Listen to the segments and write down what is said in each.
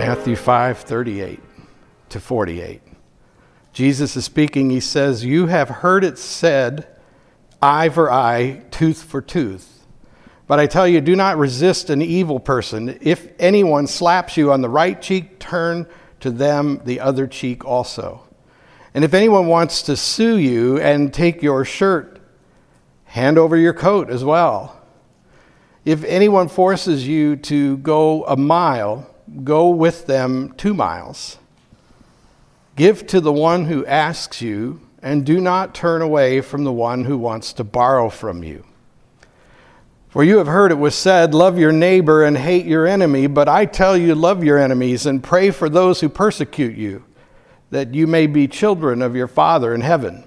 Matthew 5 38 to 48. Jesus is speaking. He says, You have heard it said, eye for eye, tooth for tooth. But I tell you, do not resist an evil person. If anyone slaps you on the right cheek, turn to them the other cheek also. And if anyone wants to sue you and take your shirt, hand over your coat as well. If anyone forces you to go a mile, go with them two miles. Give to the one who asks you, and do not turn away from the one who wants to borrow from you. For you have heard it was said, Love your neighbor and hate your enemy, but I tell you, love your enemies and pray for those who persecute you, that you may be children of your Father in heaven.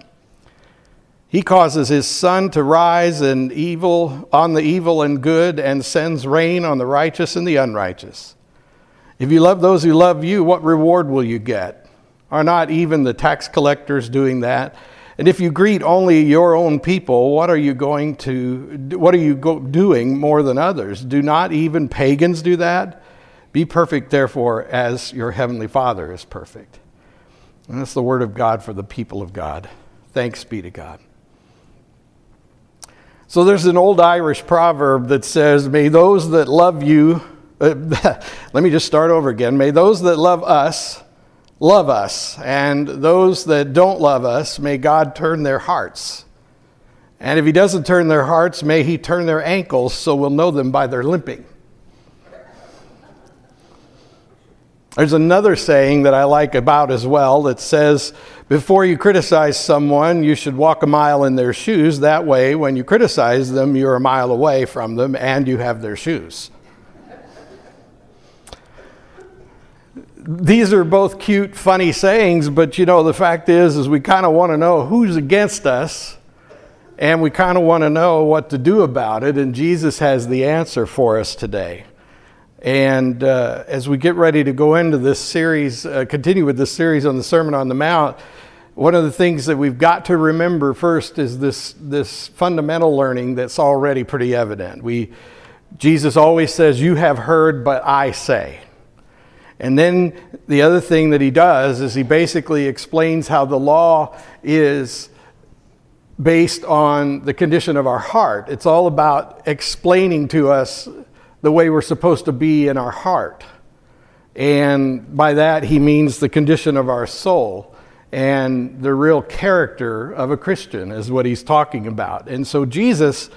He causes his sun to rise and evil on the evil and good and sends rain on the righteous and the unrighteous. If you love those who love you, what reward will you get? Are not even the tax collectors doing that? And if you greet only your own people, what are you going to what are you go, doing more than others? Do not even pagans do that? Be perfect therefore as your heavenly Father is perfect. And that's the word of God for the people of God. Thanks be to God. So there's an old Irish proverb that says, May those that love you, let me just start over again. May those that love us love us, and those that don't love us, may God turn their hearts. And if He doesn't turn their hearts, may He turn their ankles so we'll know them by their limping. There's another saying that I like about as well that says, before you criticize someone, you should walk a mile in their shoes. That way, when you criticize them, you're a mile away from them and you have their shoes. These are both cute, funny sayings, but you know, the fact is, is we kind of want to know who's against us, and we kind of want to know what to do about it, and Jesus has the answer for us today. And uh, as we get ready to go into this series, uh, continue with this series on the Sermon on the Mount, one of the things that we've got to remember first is this, this fundamental learning that's already pretty evident. We, Jesus always says, You have heard, but I say. And then the other thing that he does is he basically explains how the law is based on the condition of our heart. It's all about explaining to us the way we're supposed to be in our heart. And by that, he means the condition of our soul. And the real character of a Christian is what he's talking about. And so Jesus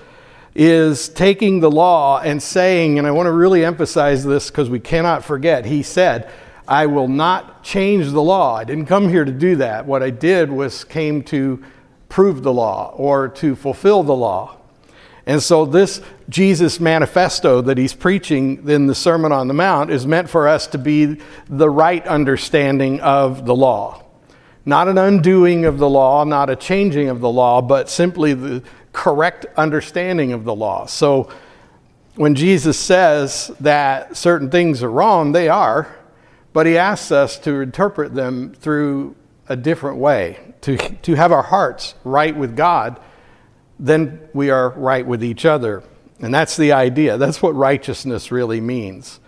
is taking the law and saying, and I want to really emphasize this because we cannot forget, he said, I will not change the law. I didn't come here to do that. What I did was came to prove the law or to fulfill the law. And so, this Jesus manifesto that he's preaching in the Sermon on the Mount is meant for us to be the right understanding of the law. Not an undoing of the law, not a changing of the law, but simply the correct understanding of the law. So when Jesus says that certain things are wrong, they are, but he asks us to interpret them through a different way, to, to have our hearts right with God, then we are right with each other. And that's the idea. That's what righteousness really means.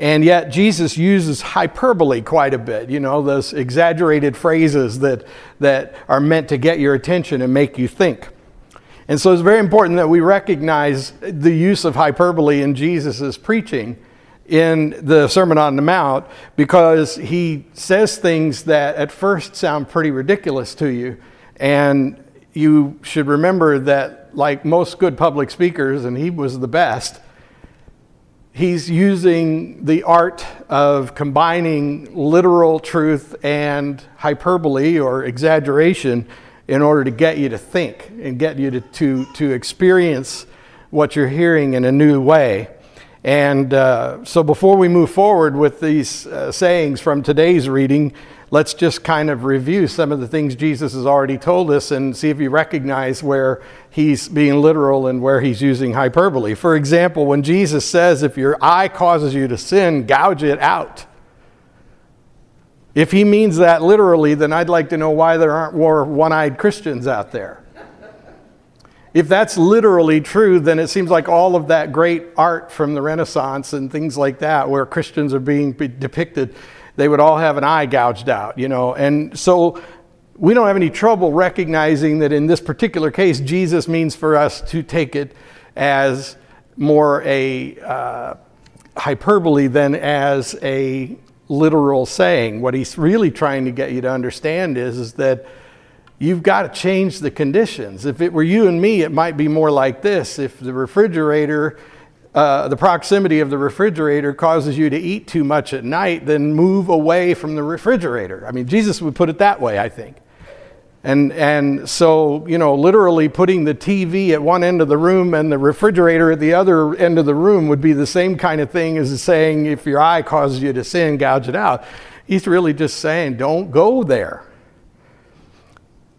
And yet, Jesus uses hyperbole quite a bit, you know, those exaggerated phrases that, that are meant to get your attention and make you think. And so it's very important that we recognize the use of hyperbole in Jesus' preaching in the Sermon on the Mount because he says things that at first sound pretty ridiculous to you. And you should remember that, like most good public speakers, and he was the best, he's using the art of combining literal truth and hyperbole or exaggeration in order to get you to think and get you to, to, to experience what you're hearing in a new way. And uh, so, before we move forward with these uh, sayings from today's reading, let's just kind of review some of the things Jesus has already told us and see if you recognize where he's being literal and where he's using hyperbole. For example, when Jesus says, If your eye causes you to sin, gouge it out. If he means that literally, then I'd like to know why there aren't more one eyed Christians out there. if that's literally true, then it seems like all of that great art from the Renaissance and things like that, where Christians are being depicted, they would all have an eye gouged out, you know. And so we don't have any trouble recognizing that in this particular case, Jesus means for us to take it as more a uh, hyperbole than as a literal saying. What he's really trying to get you to understand is, is that you've got to change the conditions. If it were you and me, it might be more like this. If the refrigerator, uh, the proximity of the refrigerator causes you to eat too much at night, then move away from the refrigerator. I mean, Jesus would put it that way, I think. And, and so, you know, literally putting the TV at one end of the room and the refrigerator at the other end of the room would be the same kind of thing as saying if your eye causes you to sin, gouge it out. He's really just saying, don't go there.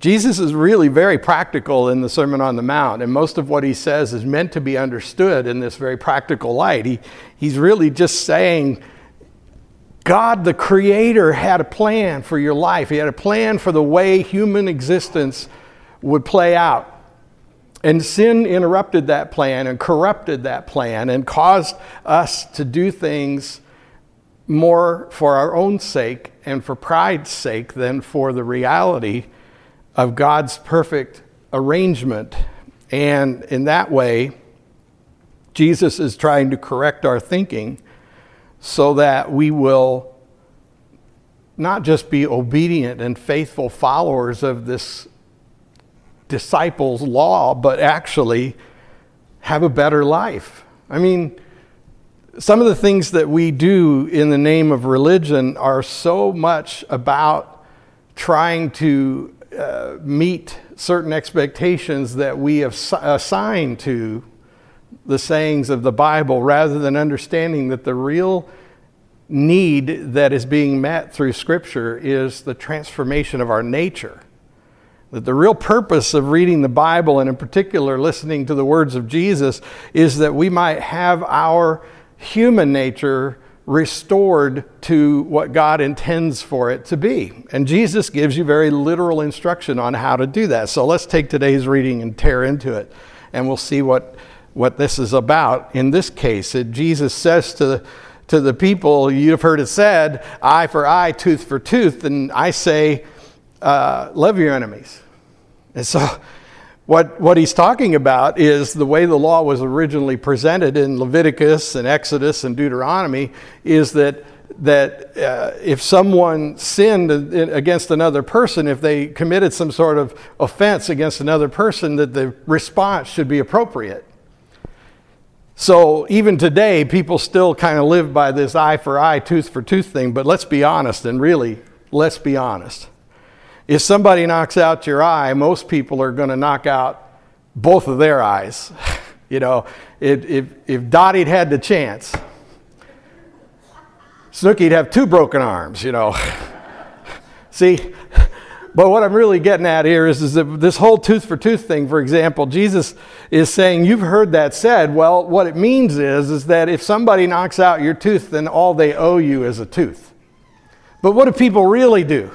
Jesus is really very practical in the Sermon on the Mount, and most of what he says is meant to be understood in this very practical light. He, he's really just saying, God, the Creator, had a plan for your life. He had a plan for the way human existence would play out. And sin interrupted that plan and corrupted that plan and caused us to do things more for our own sake and for pride's sake than for the reality of God's perfect arrangement. And in that way, Jesus is trying to correct our thinking so that we will not just be obedient and faithful followers of this disciples' law, but actually have a better life. I mean, some of the things that we do in the name of religion are so much about trying to uh, meet certain expectations that we have assigned to the sayings of the Bible rather than understanding that the real need that is being met through Scripture is the transformation of our nature. That the real purpose of reading the Bible, and in particular listening to the words of Jesus, is that we might have our human nature restored to what God intends for it to be. And Jesus gives you very literal instruction on how to do that. So let's take today's reading and tear into it, and we'll see what, what this is about. In this case, Jesus says to, to the people, you've heard it said, eye for eye, tooth for tooth, and I say, uh, love your enemies. And so what, what he's talking about is the way the law was originally presented in Leviticus and Exodus and Deuteronomy is that, that uh, if someone sinned against another person, if they committed some sort of offense against another person, that the response should be appropriate. So even today, people still kind of live by this eye for eye, tooth for tooth thing, but let's be honest, and really, let's be honest. If somebody knocks out your eye, most people are going to knock out both of their eyes. you know, if, if, if Dottie'd had the chance, Snooky'd have two broken arms, you know. See, but what I'm really getting at here is, is that this whole tooth for tooth thing, for example, Jesus is saying, You've heard that said. Well, what it means is, is that if somebody knocks out your tooth, then all they owe you is a tooth. But what do people really do?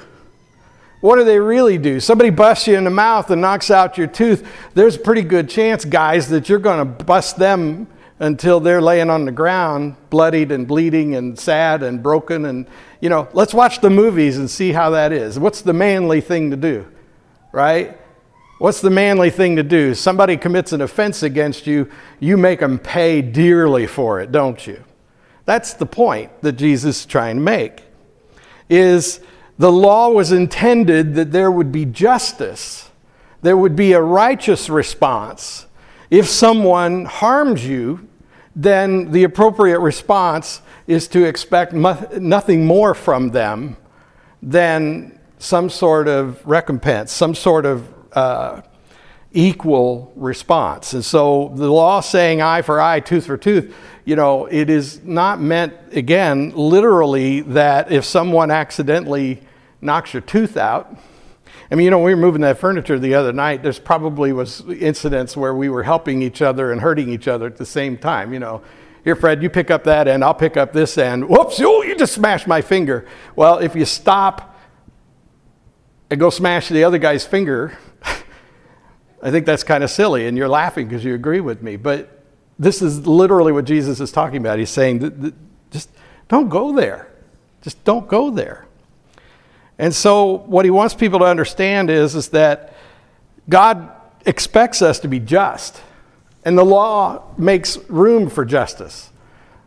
What do they really do? Somebody busts you in the mouth and knocks out your tooth. There's a pretty good chance, guys, that you're going to bust them until they're laying on the ground, bloodied and bleeding and sad and broken. And, you know, let's watch the movies and see how that is. What's the manly thing to do, right? What's the manly thing to do? Somebody commits an offense against you, you make them pay dearly for it, don't you? That's the point that Jesus is trying to make. Is the law was intended that there would be justice, there would be a righteous response. If someone harms you, then the appropriate response is to expect nothing more from them than some sort of recompense, some sort of uh, equal response. And so the law saying eye for eye, tooth for tooth, you know, it is not meant, again, literally that if someone accidentally knocks your tooth out. I mean, you know, we were moving that furniture the other night. There's probably was incidents where we were helping each other and hurting each other at the same time. You know, here, Fred, you pick up that end, I'll pick up this end. Whoops! Oh, you just smashed my finger. Well, if you stop and go smash the other guy's finger, I think that's kind of silly, and you're laughing because you agree with me. But this is literally what Jesus is talking about. He's saying, just don't go there. Just don't go there. And so, what he wants people to understand is, is that God expects us to be just, and the law makes room for justice.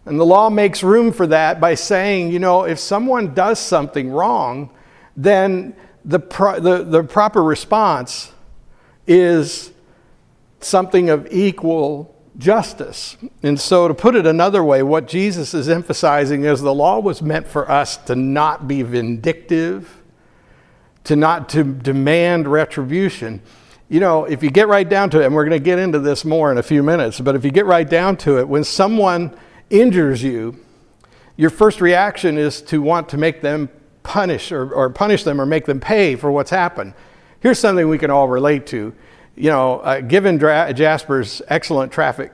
And the law makes room for that by saying, you know, if someone does something wrong, then the, pro- the, the proper response is something of equal justice. And so, to put it another way, what Jesus is emphasizing is the law was meant for us to not be vindictive, to not to demand retribution. You know, if you get right down to it, and we're going to get into this more in a few minutes, but if you get right down to it, when someone injures you, your first reaction is to want to make them punish or, or punish them or make them pay for what's happened. Here's something we can all relate to. You know, uh, given Dra- Jasper's excellent traffic,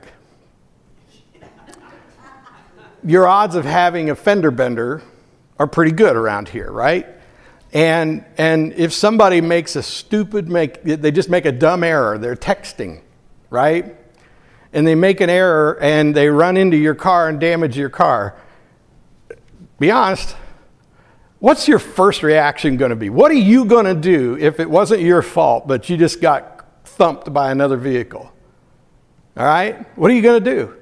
your odds of having a fender bender are pretty good around here, right? And, and if somebody makes a stupid, make, they just make a dumb error, they're texting, right? And they make an error and they run into your car and damage your car. Be honest, what's your first reaction going to be? What are you going to do if it wasn't your fault, but you just got thumped by another vehicle? All right? What are you going to do?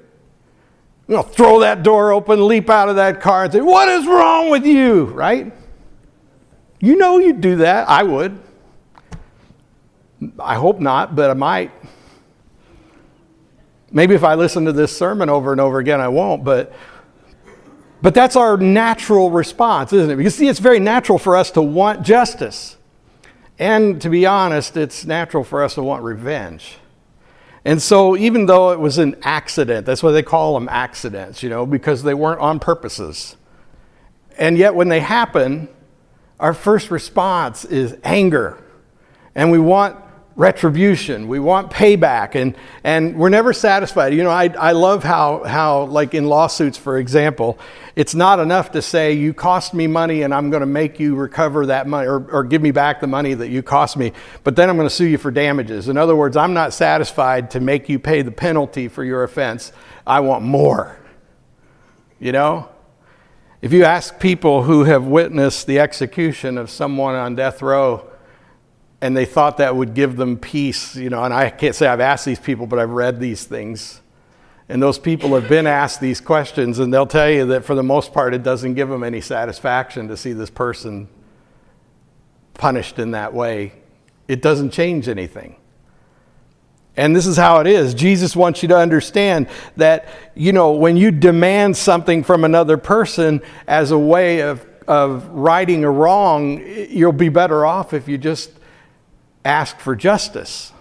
You know, throw that door open, leap out of that car, and say, What is wrong with you? Right? You know you'd do that. I would. I hope not, but I might. Maybe if I listen to this sermon over and over again, I won't, but but that's our natural response, isn't it? Because, see, it's very natural for us to want justice. And to be honest, it's natural for us to want revenge. And so, even though it was an accident, that's why they call them accidents, you know, because they weren't on purposes. And yet, when they happen, our first response is anger. And we want retribution. We want payback, and, and we're never satisfied. You know, I, I love how, how, like in lawsuits, for example, it's not enough to say, you cost me money and I'm going to make you recover that money or, or give me back the money that you cost me, but then I'm going to sue you for damages. In other words, I'm not satisfied to make you pay the penalty for your offense. I want more. You know? If you ask people who have witnessed the execution of someone on death row, and they thought that would give them peace, you know, and I can't say I've asked these people, but I've read these things. And those people have been asked these questions, and they'll tell you that for the most part, it doesn't give them any satisfaction to see this person punished in that way. It doesn't change anything. And this is how it is. Jesus wants you to understand that, you know, when you demand something from another person as a way of, of righting a wrong, you'll be better off if you just ask for justice.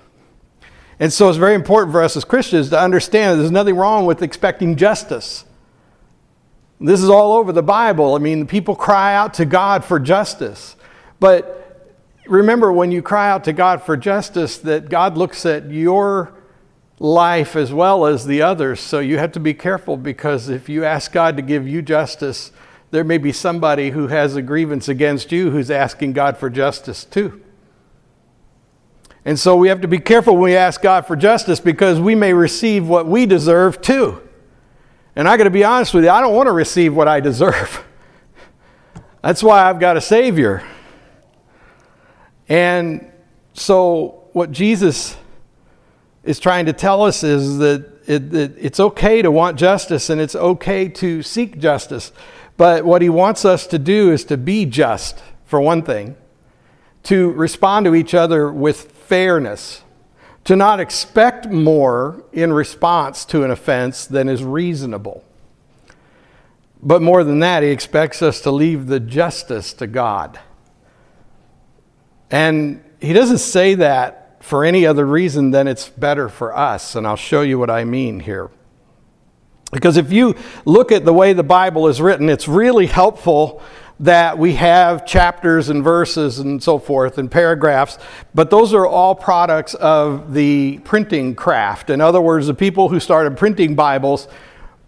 And so it's very important for us as Christians to understand that there's nothing wrong with expecting justice. This is all over the Bible. I mean, people cry out to God for justice. But remember, when you cry out to God for justice, that God looks at your life as well as the others. So you have to be careful because if you ask God to give you justice, there may be somebody who has a grievance against you who's asking God for justice too. And so we have to be careful when we ask God for justice because we may receive what we deserve too. And I got to be honest with you, I don't want to receive what I deserve. That's why I've got a Savior. And so, what Jesus is trying to tell us is that it, it, it's okay to want justice and it's okay to seek justice. But what he wants us to do is to be just, for one thing, to respond to each other with fairness, to not expect more in response to an offense than is reasonable. But more than that, he expects us to leave the justice to God. And he doesn't say that for any other reason than it's better for us. And I'll show you what I mean here. Because if you look at the way the Bible is written, it's really helpful that we have chapters and verses and so forth and paragraphs, but those are all products of the printing craft. In other words, the people who started printing Bibles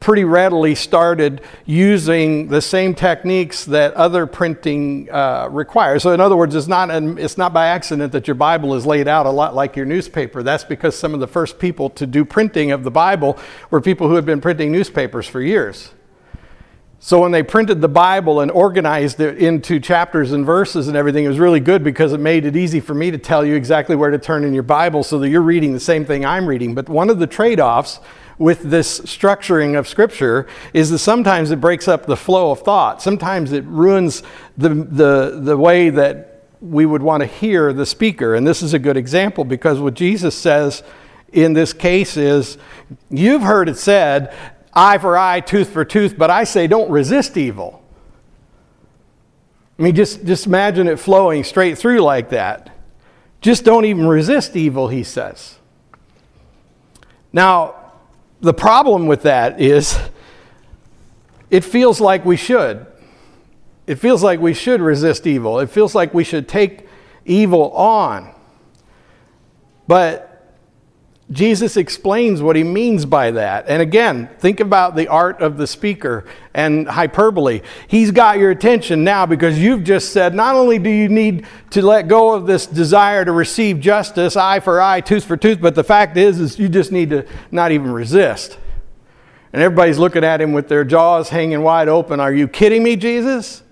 pretty readily started using the same techniques that other printing uh, requires. So, in other words, it's not, an, it's not by accident that your Bible is laid out a lot like your newspaper. That's because some of the first people to do printing of the Bible were people who had been printing newspapers for years. So when they printed the Bible and organized it into chapters and verses and everything, it was really good because it made it easy for me to tell you exactly where to turn in your Bible so that you're reading the same thing I'm reading. But one of the trade offs with this structuring of Scripture is that sometimes it breaks up the flow of thought. Sometimes it ruins the, the, the way that we would want to hear the speaker. And this is a good example because what Jesus says in this case is you've heard it said eye for eye, tooth for tooth, but I say don't resist evil. I mean, just, just imagine it flowing straight through like that. Just don't even resist evil, he says. Now, the problem with that is it feels like we should. It feels like we should resist evil. It feels like we should take evil on. But Jesus explains what he means by that. And again, think about the art of the speaker and hyperbole. He's got your attention now because you've just said not only do you need to let go of this desire to receive justice, eye for eye, tooth for tooth, but the fact is is you just need to not even resist. And everybody's looking at him with their jaws hanging wide open. Are you kidding me, Jesus?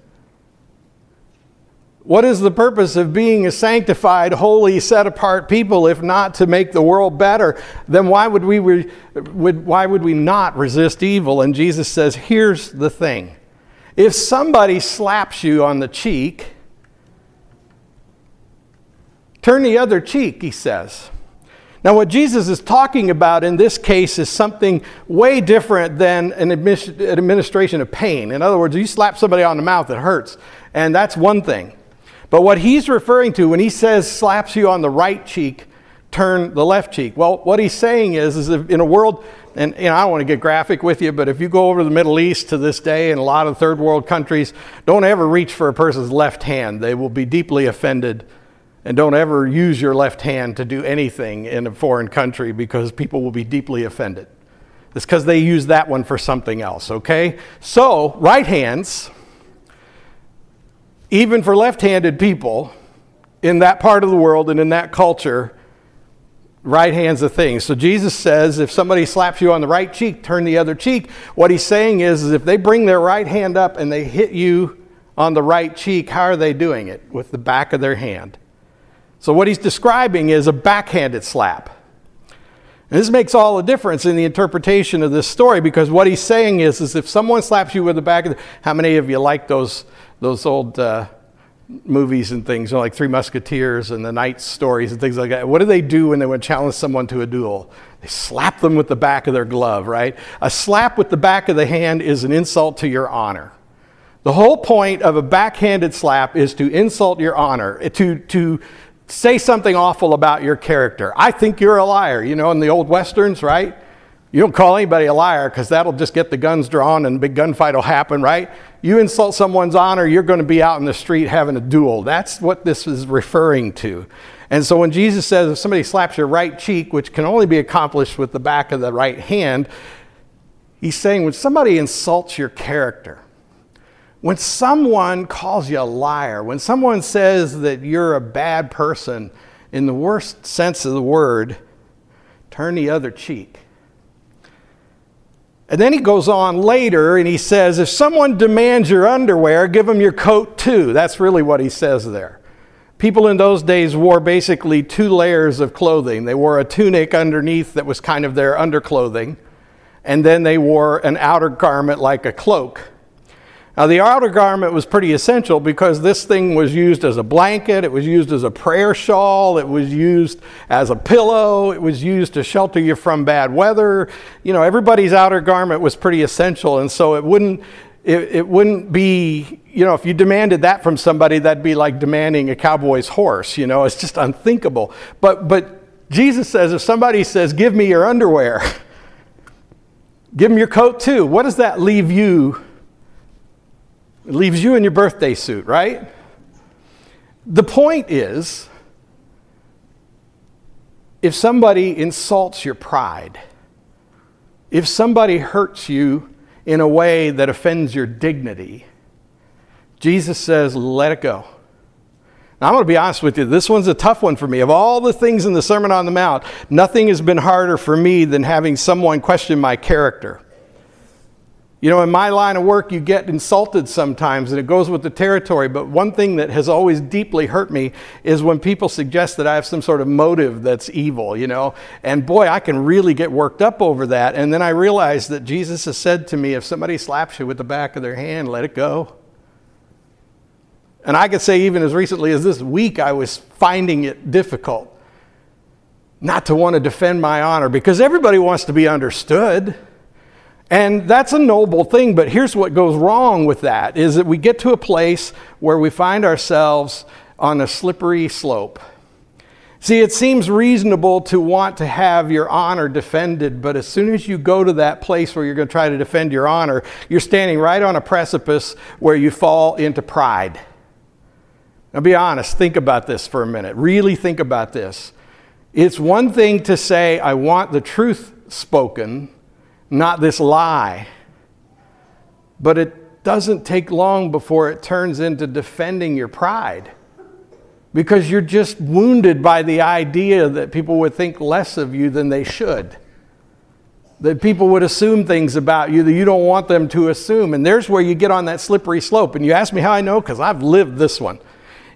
What is the purpose of being a sanctified, holy, set apart people if not to make the world better? Then why would we, re, would, why would we not resist evil? And Jesus says, here's the thing. If somebody slaps you on the cheek, turn the other cheek, he says. Now, what Jesus is talking about in this case is something way different than an administration of pain. In other words, you slap somebody on the mouth, it hurts. And that's one thing. But what he's referring to when he says slaps you on the right cheek, turn the left cheek. Well, what he's saying is, is in a world, and know, I don't want to get graphic with you, but if you go over the Middle East to this day in a lot of third world countries, don't ever reach for a person's left hand. They will be deeply offended. And don't ever use your left hand to do anything in a foreign country because people will be deeply offended. It's because they use that one for something else, okay? So, right hands even for left handed people in that part of the world and in that culture, right hand's a thing. So Jesus says if somebody slaps you on the right cheek, turn the other cheek. What he's saying is, is if they bring their right hand up and they hit you on the right cheek, how are they doing it? With the back of their hand. So what he's describing is a backhanded slap. And this makes all the difference in the interpretation of this story because what he's saying is, is if someone slaps you with the back of the, how many of you like those those old uh, movies and things, you know, like Three Musketeers and the Knight stories and things like that. What do they do when they want to challenge someone to a duel? They slap them with the back of their glove, right? A slap with the back of the hand is an insult to your honor. The whole point of a backhanded slap is to insult your honor, to, to say something awful about your character. I think you're a liar, you know, in the old westerns, right? You don't call anybody a liar because that'll just get the guns drawn and a big gunfight will happen, right? You insult someone's honor, you're going to be out in the street having a duel. That's what this is referring to. And so when Jesus says if somebody slaps your right cheek, which can only be accomplished with the back of the right hand, he's saying when somebody insults your character, when someone calls you a liar, when someone says that you're a bad person in the worst sense of the word, turn the other cheek. And then he goes on later and he says, if someone demands your underwear, give them your coat too. That's really what he says there. People in those days wore basically two layers of clothing. They wore a tunic underneath that was kind of their underclothing, and then they wore an outer garment like a cloak. Now, the outer garment was pretty essential because this thing was used as a blanket, it was used as a prayer shawl, it was used as a pillow, it was used to shelter you from bad weather. You know, everybody's outer garment was pretty essential, and so it wouldn't. It, it wouldn't be, you know, if you demanded that from somebody, that'd be like demanding a cowboy's horse. You know, it's just unthinkable. But, but Jesus says, if somebody says, "Give me your underwear," give them your coat too. What does that leave you it leaves you in your birthday suit, right? The point is if somebody insults your pride, if somebody hurts you in a way that offends your dignity, Jesus says, let it go. Now, I'm going to be honest with you. This one's a tough one for me. Of all the things in the Sermon on the Mount, nothing has been harder for me than having someone question my character. You know, in my line of work, you get insulted sometimes, and it goes with the territory. But one thing that has always deeply hurt me is when people suggest that I have some sort of motive that's evil, you know. And boy, I can really get worked up over that. And then I realize that Jesus has said to me if somebody slaps you with the back of their hand, let it go. And I could say, even as recently as this week, I was finding it difficult not to want to defend my honor because everybody wants to be understood. And that's a noble thing, but here's what goes wrong with that is that we get to a place where we find ourselves on a slippery slope. See, it seems reasonable to want to have your honor defended, but as soon as you go to that place where you're going to try to defend your honor, you're standing right on a precipice where you fall into pride. Now, be honest, think about this for a minute. Really think about this. It's one thing to say, I want the truth spoken, not this lie. But it doesn't take long before it turns into defending your pride because you're just wounded by the idea that people would think less of you than they should. That people would assume things about you that you don't want them to assume. And there's where you get on that slippery slope. And you ask me how I know? Because I've lived this one.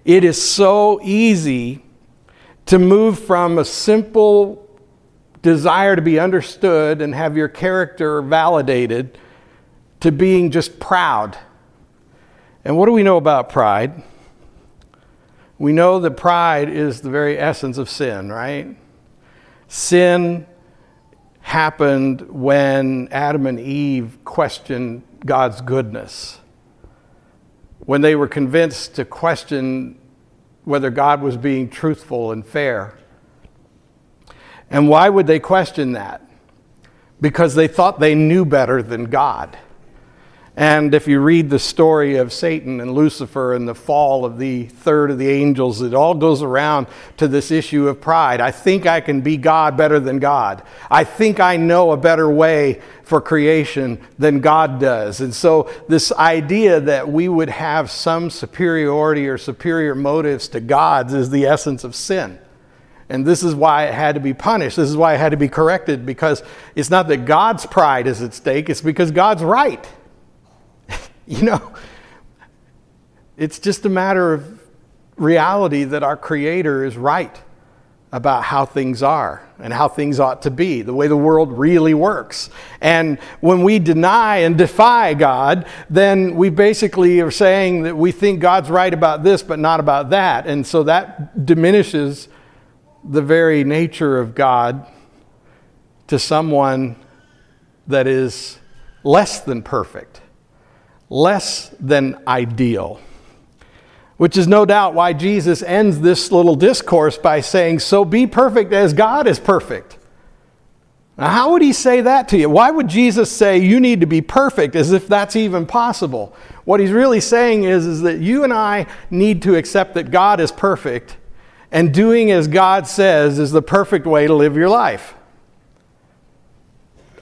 It is so easy to move from a simple desire to be understood and have your character validated to being just proud. And what do we know about pride? We know that pride is the very essence of sin, right? Sin happened when Adam and Eve questioned God's goodness when they were convinced to question whether God was being truthful and fair. And why would they question that? Because they thought they knew better than God. And if you read the story of Satan and Lucifer and the fall of the third of the angels, it all goes around to this issue of pride. I think I can be God better than God. I think I know a better way for creation than God does. And so, this idea that we would have some superiority or superior motives to God's is the essence of sin. And this is why it had to be punished. This is why it had to be corrected because it's not that God's pride is at stake, it's because God's right. You know, it's just a matter of reality that our Creator is right about how things are and how things ought to be, the way the world really works. And when we deny and defy God, then we basically are saying that we think God's right about this, but not about that. And so that diminishes the very nature of God to someone that is less than perfect less than ideal. Which is no doubt why Jesus ends this little discourse by saying, So be perfect as God is perfect. Now, how would he say that to you? Why would Jesus say you need to be perfect as if that's even possible? What he's really saying is, is that you and I need to accept that God is perfect, and doing as God says is the perfect way to live your life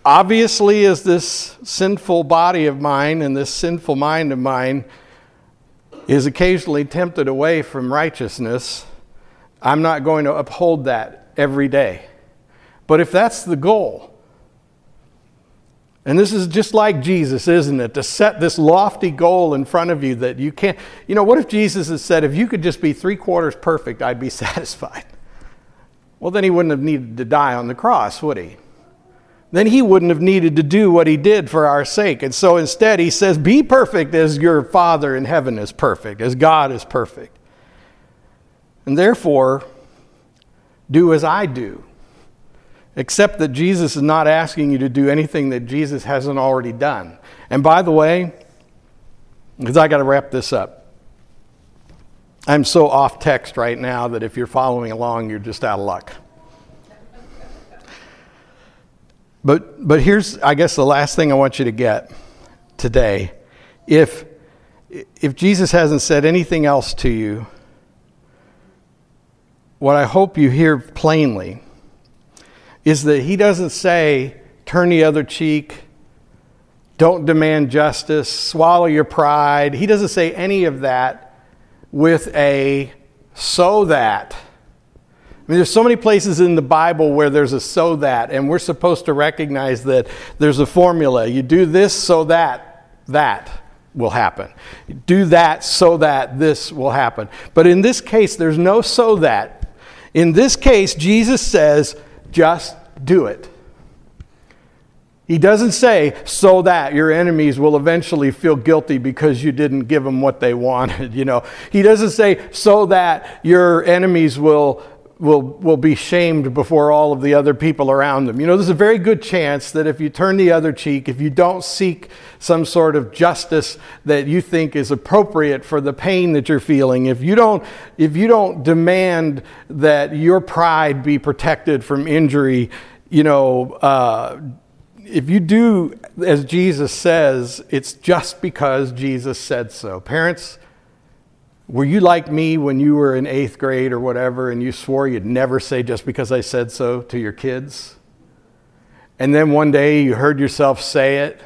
obviously, as this sinful body of mine and this sinful mind of mine is occasionally tempted away from righteousness, I'm not going to uphold that every day. But if that's the goal, and this is just like Jesus, isn't it? To set this lofty goal in front of you that you can't. You know, what if Jesus had said, if you could just be three quarters perfect, I'd be satisfied? Well, then he wouldn't have needed to die on the cross, would he? then he wouldn't have needed to do what he did for our sake. And so instead, he says, Be perfect as your Father in heaven is perfect, as God is perfect. And therefore, do as I do. Except that Jesus is not asking you to do anything that Jesus hasn't already done. And by the way, because I got to wrap this up, I'm so off text right now that if you're following along, you're just out of luck. But, but here's, I guess, the last thing I want you to get today. If, if Jesus hasn't said anything else to you, what I hope you hear plainly is that he doesn't say, turn the other cheek, don't demand justice, swallow your pride. He doesn't say any of that with a so that. I mean, there's so many places in the Bible where there's a so that, and we're supposed to recognize that there's a formula. You do this so that that will happen. Do that so that this will happen. But in this case, there's no so that. In this case, Jesus says, just do it. He doesn't say, so that your enemies will eventually feel guilty because you didn't give them what they wanted. You know, he doesn't say, so that your enemies will, will, will be shamed before all of the other people around them. You know, there's a very good chance that if you turn the other cheek, if you don't seek some sort of justice that you think is appropriate for the pain that you're feeling, if you don't, if you don't demand that your pride be protected from injury, you know, uh, if you do as Jesus says, it's just because Jesus said so. Parents, were you like me when you were in eighth grade or whatever and you swore you'd never say just because I said so to your kids? And then one day you heard yourself say it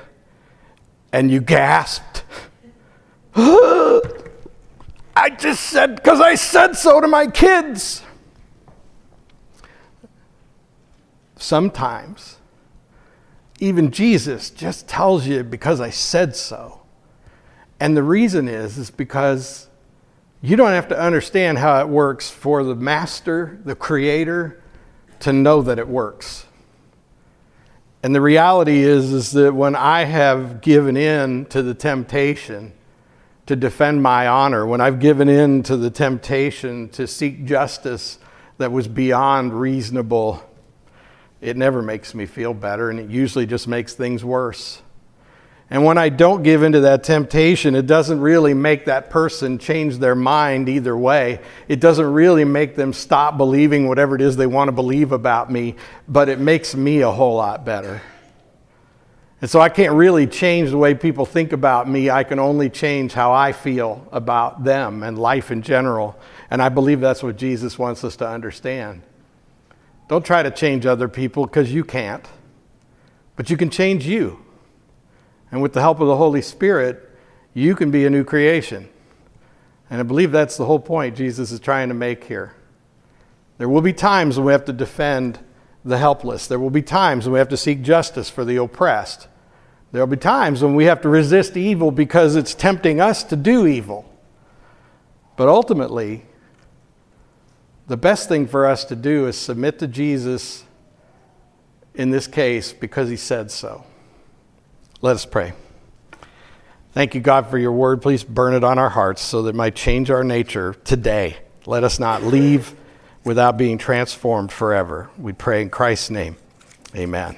and you gasped. I just said because I said so to my kids. Sometimes even Jesus just tells you because I said so. And the reason is is because you don't have to understand how it works for the master, the creator to know that it works. And the reality is is that when I have given in to the temptation to defend my honor, when I've given in to the temptation to seek justice that was beyond reasonable it never makes me feel better, and it usually just makes things worse. And when I don't give into that temptation, it doesn't really make that person change their mind either way. It doesn't really make them stop believing whatever it is they want to believe about me, but it makes me a whole lot better. And so I can't really change the way people think about me. I can only change how I feel about them and life in general. And I believe that's what Jesus wants us to understand. Don't try to change other people because you can't, but you can change you. And with the help of the Holy Spirit, you can be a new creation. And I believe that's the whole point Jesus is trying to make here. There will be times when we have to defend the helpless. There will be times when we have to seek justice for the oppressed. There will be times when we have to resist evil because it's tempting us to do evil. But ultimately, the best thing for us to do is submit to Jesus in this case because he said so. Let us pray. Thank you, God, for your word. Please burn it on our hearts so that it might change our nature today. Let us not leave without being transformed forever. We pray in Christ's name. Amen.